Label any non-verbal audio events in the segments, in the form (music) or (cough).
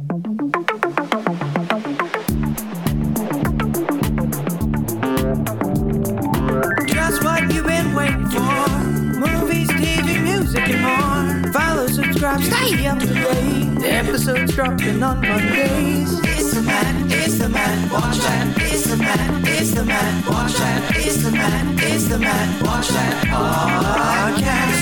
Just what you've been waiting for. Movies, TV, music, and more. Follow, subscribe, stay up to date. Episodes dropping on. It's the man, it's the man, watch that. It's the man, it's the man, watch that. It's the man, it's the man, watch that podcast.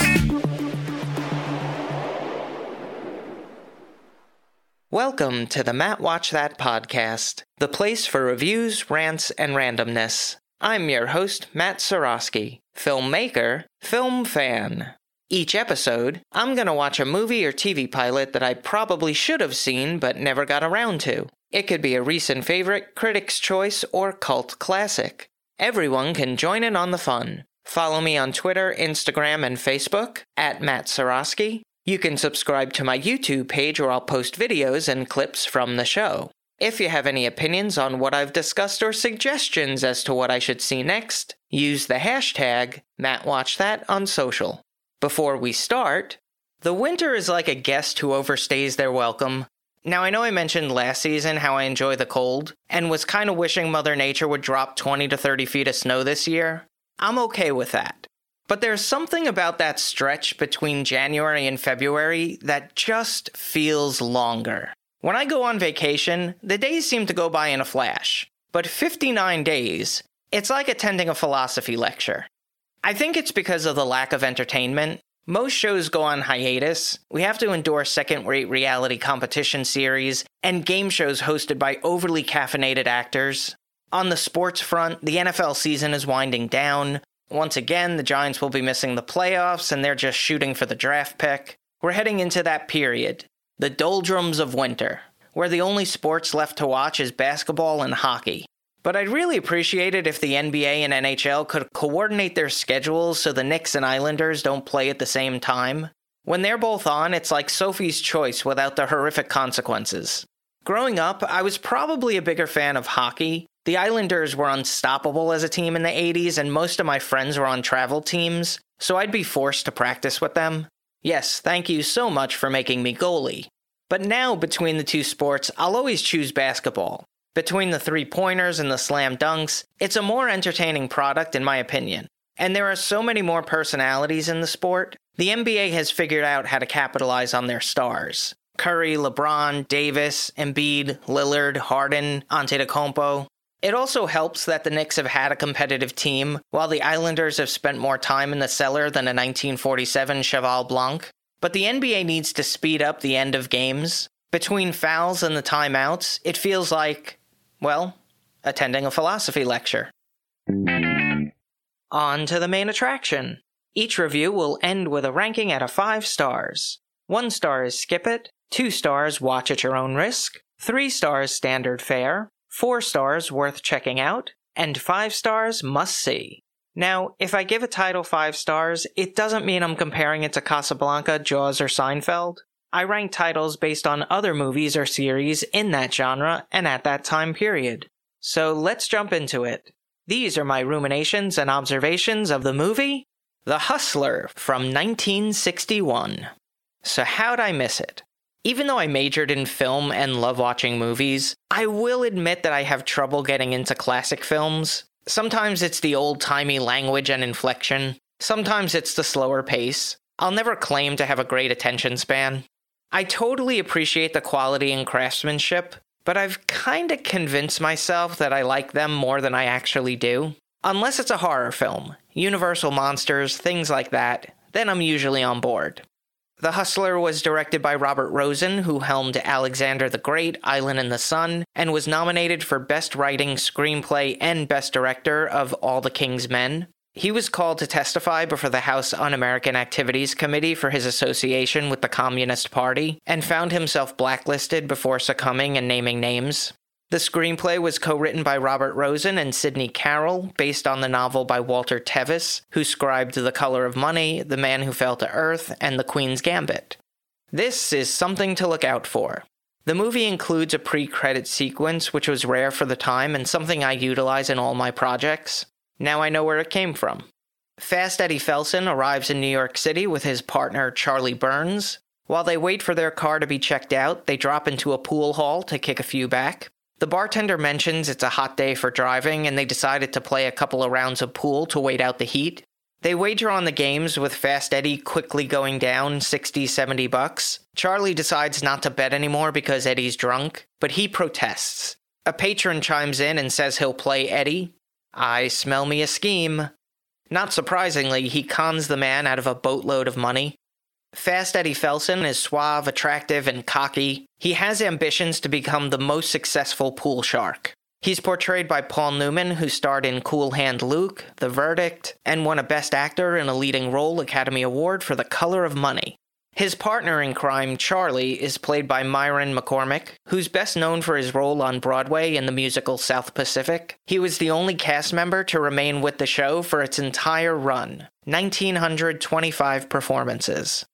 Welcome to the Matt Watch That podcast, the place for reviews, rants, and randomness. I'm your host, Matt Sorosky, filmmaker, film fan. Each episode, I'm going to watch a movie or TV pilot that I probably should have seen but never got around to. It could be a recent favorite, critic's choice, or cult classic. Everyone can join in on the fun. Follow me on Twitter, Instagram, and Facebook at Matt Sorosky. You can subscribe to my YouTube page where I'll post videos and clips from the show. If you have any opinions on what I've discussed or suggestions as to what I should see next, use the hashtag MattWatchThat on social. Before we start, the winter is like a guest who overstays their welcome. Now, I know I mentioned last season how I enjoy the cold, and was kind of wishing Mother Nature would drop 20 to 30 feet of snow this year. I'm okay with that. But there's something about that stretch between January and February that just feels longer. When I go on vacation, the days seem to go by in a flash. But 59 days, it's like attending a philosophy lecture. I think it's because of the lack of entertainment. Most shows go on hiatus. We have to endure second rate reality competition series and game shows hosted by overly caffeinated actors. On the sports front, the NFL season is winding down. Once again, the Giants will be missing the playoffs and they're just shooting for the draft pick. We're heading into that period, the doldrums of winter, where the only sports left to watch is basketball and hockey. But I'd really appreciate it if the NBA and NHL could coordinate their schedules so the Knicks and Islanders don't play at the same time. When they're both on, it's like Sophie's Choice without the horrific consequences. Growing up, I was probably a bigger fan of hockey. The Islanders were unstoppable as a team in the 80s, and most of my friends were on travel teams, so I'd be forced to practice with them. Yes, thank you so much for making me goalie. But now, between the two sports, I'll always choose basketball. Between the three pointers and the slam dunks, it's a more entertaining product, in my opinion. And there are so many more personalities in the sport. The NBA has figured out how to capitalize on their stars. Curry, LeBron, Davis, Embiid, Lillard, Harden, Antetokounmpo. It also helps that the Knicks have had a competitive team, while the Islanders have spent more time in the cellar than a 1947 Cheval Blanc. But the NBA needs to speed up the end of games. Between fouls and the timeouts, it feels like, well, attending a philosophy lecture. On to the main attraction. Each review will end with a ranking out of 5 stars. 1 star is skip it, 2 stars watch at your own risk, 3 stars standard fare, 4 stars worth checking out, and 5 stars must see. Now, if I give a title 5 stars, it doesn't mean I'm comparing it to Casablanca, Jaws, or Seinfeld. I rank titles based on other movies or series in that genre and at that time period. So let's jump into it. These are my ruminations and observations of the movie The Hustler from 1961. So, how'd I miss it? Even though I majored in film and love watching movies, I will admit that I have trouble getting into classic films. Sometimes it's the old timey language and inflection, sometimes it's the slower pace. I'll never claim to have a great attention span. I totally appreciate the quality and craftsmanship, but I've kinda convinced myself that I like them more than I actually do. Unless it's a horror film, Universal Monsters, things like that, then I'm usually on board. The Hustler was directed by Robert Rossen, who helmed Alexander the Great, Island in the Sun, and was nominated for Best Writing, Screenplay, and Best Director of All the King's Men. He was called to testify before the House Un American Activities Committee for his association with the Communist Party, and found himself blacklisted before succumbing and naming names. The screenplay was co written by Robert Rossen and Sidney Carroll, based on the novel by Walter Tevis, who scribed The Color of Money, The Man Who Fell to Earth, and The Queen's Gambit. This is something to look out for. The movie includes a pre credit sequence, which was rare for the time and something I utilize in all my projects. Now I know where it came from. Fast Eddie Felson arrives in New York City with his partner Charlie Burns. While they wait for their car to be checked out, they drop into a pool hall to kick a few back. The bartender mentions it's a hot day for driving, and they decided to play a couple of rounds of pool to wait out the heat. They wager on the games with Fast Eddie quickly going down 60, 70 bucks. Charlie decides not to bet anymore because Eddie's drunk, but he protests. A patron chimes in and says he'll play Eddie. I smell me a scheme. Not surprisingly, he cons the man out of a boatload of money. Fast Eddie Felson is suave, attractive, and cocky. He has ambitions to become the most successful pool shark. He's portrayed by Paul Newman, who starred in Cool Hand Luke, The Verdict, and won a Best Actor in a Leading Role Academy Award for The Color of Money. His partner in crime, Charlie, is played by Myron McCormick, who's best known for his role on Broadway in the musical South Pacific. He was the only cast member to remain with the show for its entire run 1,925 performances.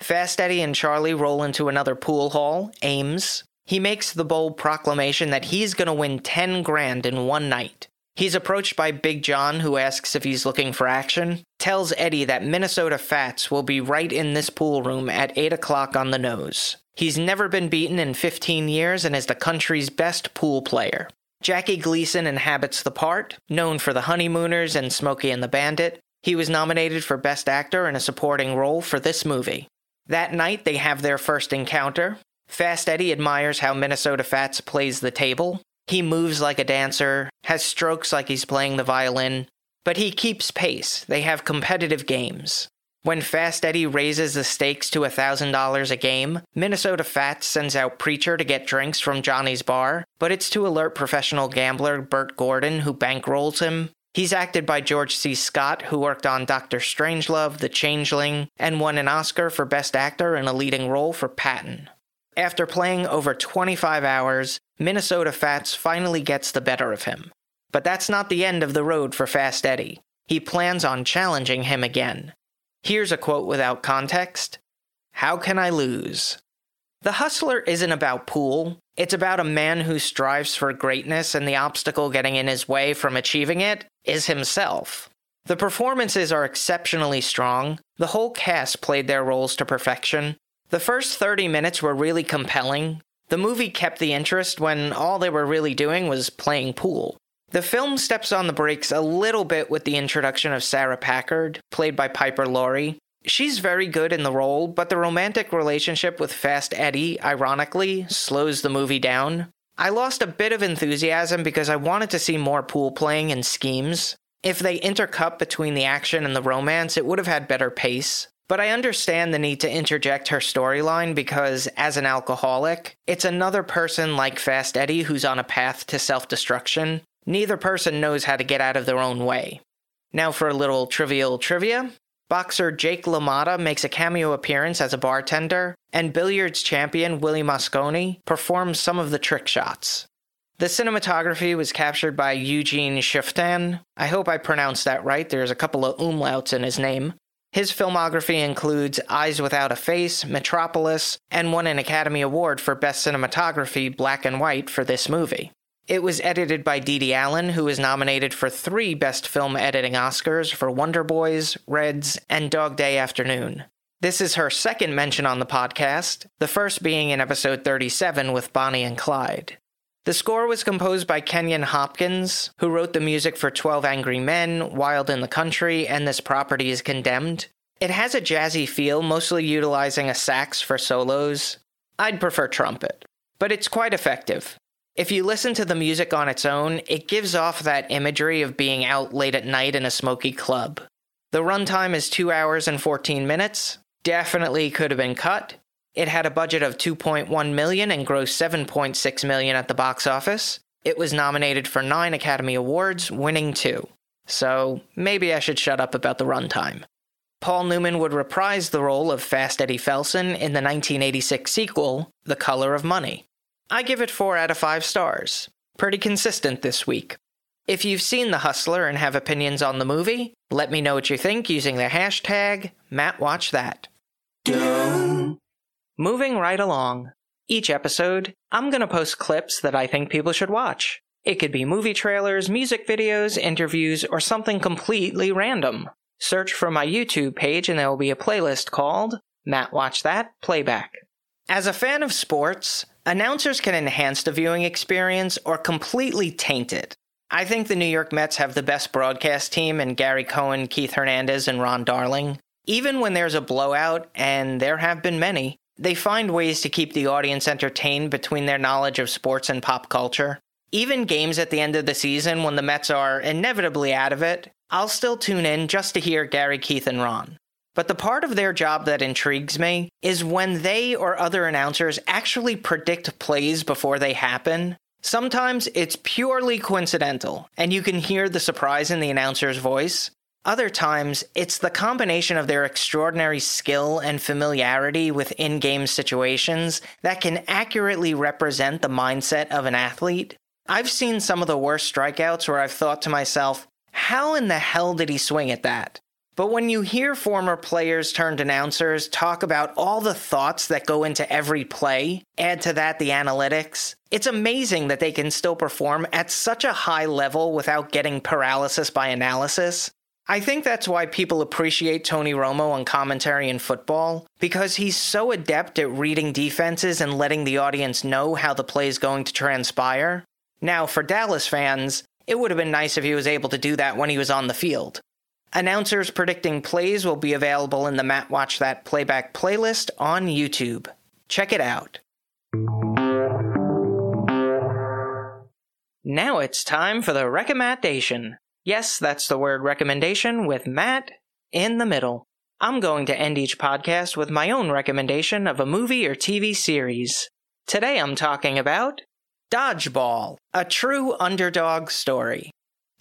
Fast Eddie and Charlie roll into another pool hall, Ames. He makes the bold proclamation that he's going to win 10 grand in one night. He's approached by Big John, who asks if he's looking for action, tells Eddie that Minnesota Fats will be right in this pool room at 8 o'clock on the nose. He's never been beaten in 15 years and is the country's best pool player. Jackie Gleason inhabits the part, known for The Honeymooners and Smokey and the Bandit. He was nominated for Best Actor in a Supporting Role for this movie. That night, they have their first encounter. Fast Eddie admires how Minnesota Fats plays the table. He moves like a dancer, has strokes like he's playing the violin, but he keeps pace. They have competitive games. When Fast Eddie raises the stakes to $1,000 a game, Minnesota Fats sends out Preacher to get drinks from Johnny's bar, but it's to alert professional gambler Bert Gordon, who bankrolls him. He's acted by George C. Scott, who worked on Doctor Strangelove, The Changeling, and won an Oscar for Best Actor in a leading role for Patton. After playing over 25 hours, Minnesota Fats finally gets the better of him. But that's not the end of the road for Fast Eddie. He plans on challenging him again. Here's a quote without context How can I lose? The Hustler isn't about pool. It's about a man who strives for greatness, and the obstacle getting in his way from achieving it is himself. The performances are exceptionally strong. The whole cast played their roles to perfection. The first 30 minutes were really compelling. The movie kept the interest when all they were really doing was playing pool. The film steps on the brakes a little bit with the introduction of Sarah Packard, played by Piper Laurie, She's very good in the role, but the romantic relationship with Fast Eddie, ironically, slows the movie down. I lost a bit of enthusiasm because I wanted to see more pool playing and schemes. If they intercut between the action and the romance, it would have had better pace. But I understand the need to interject her storyline because, as an alcoholic, it's another person like Fast Eddie who's on a path to self destruction. Neither person knows how to get out of their own way. Now for a little trivial trivia. Boxer Jake LaMotta makes a cameo appearance as a bartender, and billiards champion Willie Mosconi performs some of the trick shots. The cinematography was captured by Eugene Schüfftan. I hope I pronounced that right, there's a couple of umlauts in his name. His filmography includes Eyes Without a Face, Metropolis, and won an Academy Award for Best Cinematography Black and White for this movie. It was edited by Dede Allen, who was nominated for three Best Film Editing Oscars for Wonder Boys, Reds, and Dog Day Afternoon. This is her second mention on the podcast, the first being in episode 37 with Bonnie and Clyde. The score was composed by Kenyon Hopkins, who wrote the music for 12 Angry Men, Wild in the Country, and This Property is Condemned. It has a jazzy feel, mostly utilizing a sax for solos. I'd prefer trumpet, but it's quite effective. If you listen to the music on its own, it gives off that imagery of being out late at night in a smoky club. The runtime is 2 hours and 14 minutes. Definitely could have been cut. It had a budget of 2.1 million and grossed 7.6 million at the box office. It was nominated for 9 Academy Awards, winning 2. So, maybe I should shut up about the runtime. Paul Newman would reprise the role of Fast Eddie Felson in the 1986 sequel, The Color of Money. I give it 4 out of 5 stars. Pretty consistent this week. If you've seen The Hustler and have opinions on the movie, let me know what you think using the hashtag MattWatchThat. Moving right along. Each episode, I'm going to post clips that I think people should watch. It could be movie trailers, music videos, interviews, or something completely random. Search for my YouTube page and there will be a playlist called Matt Watch That Playback. As a fan of sports, announcers can enhance the viewing experience or completely taint it. I think the New York Mets have the best broadcast team in Gary Cohen, Keith Hernandez, and Ron Darling. Even when there's a blowout, and there have been many, they find ways to keep the audience entertained between their knowledge of sports and pop culture. Even games at the end of the season when the Mets are inevitably out of it, I'll still tune in just to hear Gary, Keith, and Ron. But the part of their job that intrigues me is when they or other announcers actually predict plays before they happen. Sometimes it's purely coincidental, and you can hear the surprise in the announcer's voice. Other times, it's the combination of their extraordinary skill and familiarity with in game situations that can accurately represent the mindset of an athlete. I've seen some of the worst strikeouts where I've thought to myself, how in the hell did he swing at that? But when you hear former players turned announcers talk about all the thoughts that go into every play, add to that the analytics, it's amazing that they can still perform at such a high level without getting paralysis by analysis. I think that's why people appreciate Tony Romo on commentary in football, because he's so adept at reading defenses and letting the audience know how the play is going to transpire. Now, for Dallas fans, it would have been nice if he was able to do that when he was on the field. Announcers predicting plays will be available in the Matt Watch That playback playlist on YouTube. Check it out. Now it's time for the recommendation. Yes, that's the word recommendation with Matt in the middle. I'm going to end each podcast with my own recommendation of a movie or TV series. Today I'm talking about Dodgeball, a true underdog story.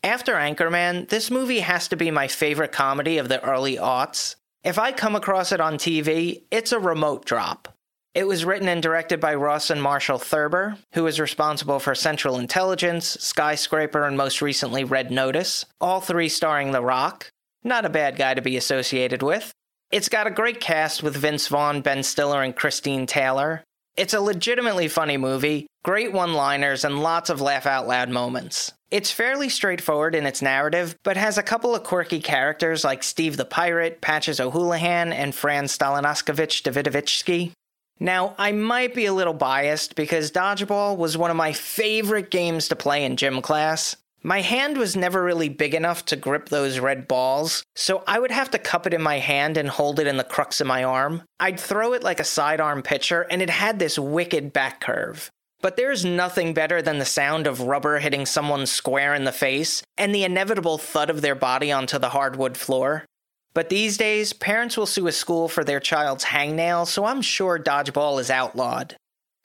After Anchorman, this movie has to be my favorite comedy of the early aughts. If I come across it on TV, it's a remote drop. It was written and directed by Rawson Marshall Thurber, who is responsible for Central Intelligence, Skyscraper, and most recently Red Notice, all three starring The Rock. Not a bad guy to be associated with. It's got a great cast with Vince Vaughn, Ben Stiller, and Christine Taylor. It's a legitimately funny movie, great one liners, and lots of laugh out loud moments. It's fairly straightforward in its narrative, but has a couple of quirky characters like Steve the Pirate, Patches O'Houlihan, and Franz Stalinoskovich Davidovitsky. Now, I might be a little biased because dodgeball was one of my favorite games to play in gym class. My hand was never really big enough to grip those red balls, so I would have to cup it in my hand and hold it in the crux of my arm. I'd throw it like a sidearm pitcher, and it had this wicked back curve. But there's nothing better than the sound of rubber hitting someone square in the face and the inevitable thud of their body onto the hardwood floor. But these days, parents will sue a school for their child's hangnail, so I'm sure dodgeball is outlawed.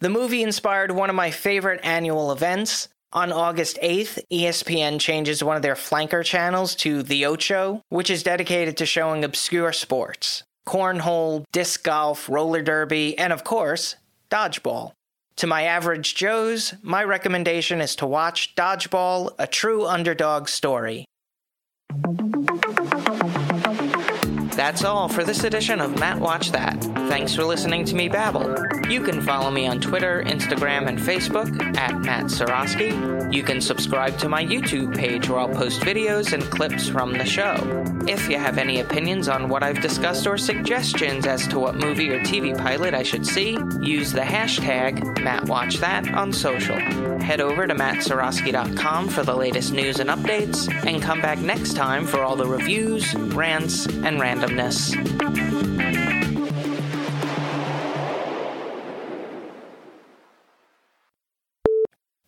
The movie inspired one of my favorite annual events. On August 8th, ESPN changes one of their flanker channels to The Ocho, which is dedicated to showing obscure sports cornhole, disc golf, roller derby, and of course, dodgeball. To my average Joes, my recommendation is to watch Dodgeball, a true underdog story. That's all for this edition of Matt Watch That. Thanks for listening to me babble. You can follow me on Twitter, Instagram, and Facebook at Matt Sorosky. You can subscribe to my YouTube page where I'll post videos and clips from the show. If you have any opinions on what I've discussed or suggestions as to what movie or TV pilot I should see, use the hashtag MattWatchThat on social. Head over to mattsorosky.com for the latest news and updates, and come back next time for all the reviews, rants, and randomness.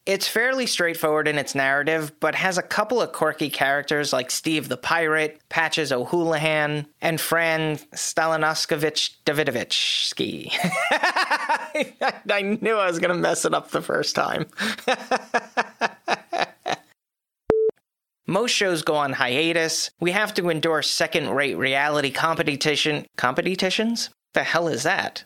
It's fairly straightforward in its narrative, but has a couple of quirky characters like Steve the Pirate, Patches O'Houlihan, and Fran Stalinoskovich Davidovitsky. (laughs) I knew I was going to mess it up the first time. (laughs) Most shows go on hiatus. We have to endure second rate reality competition. Competitions? The hell is that?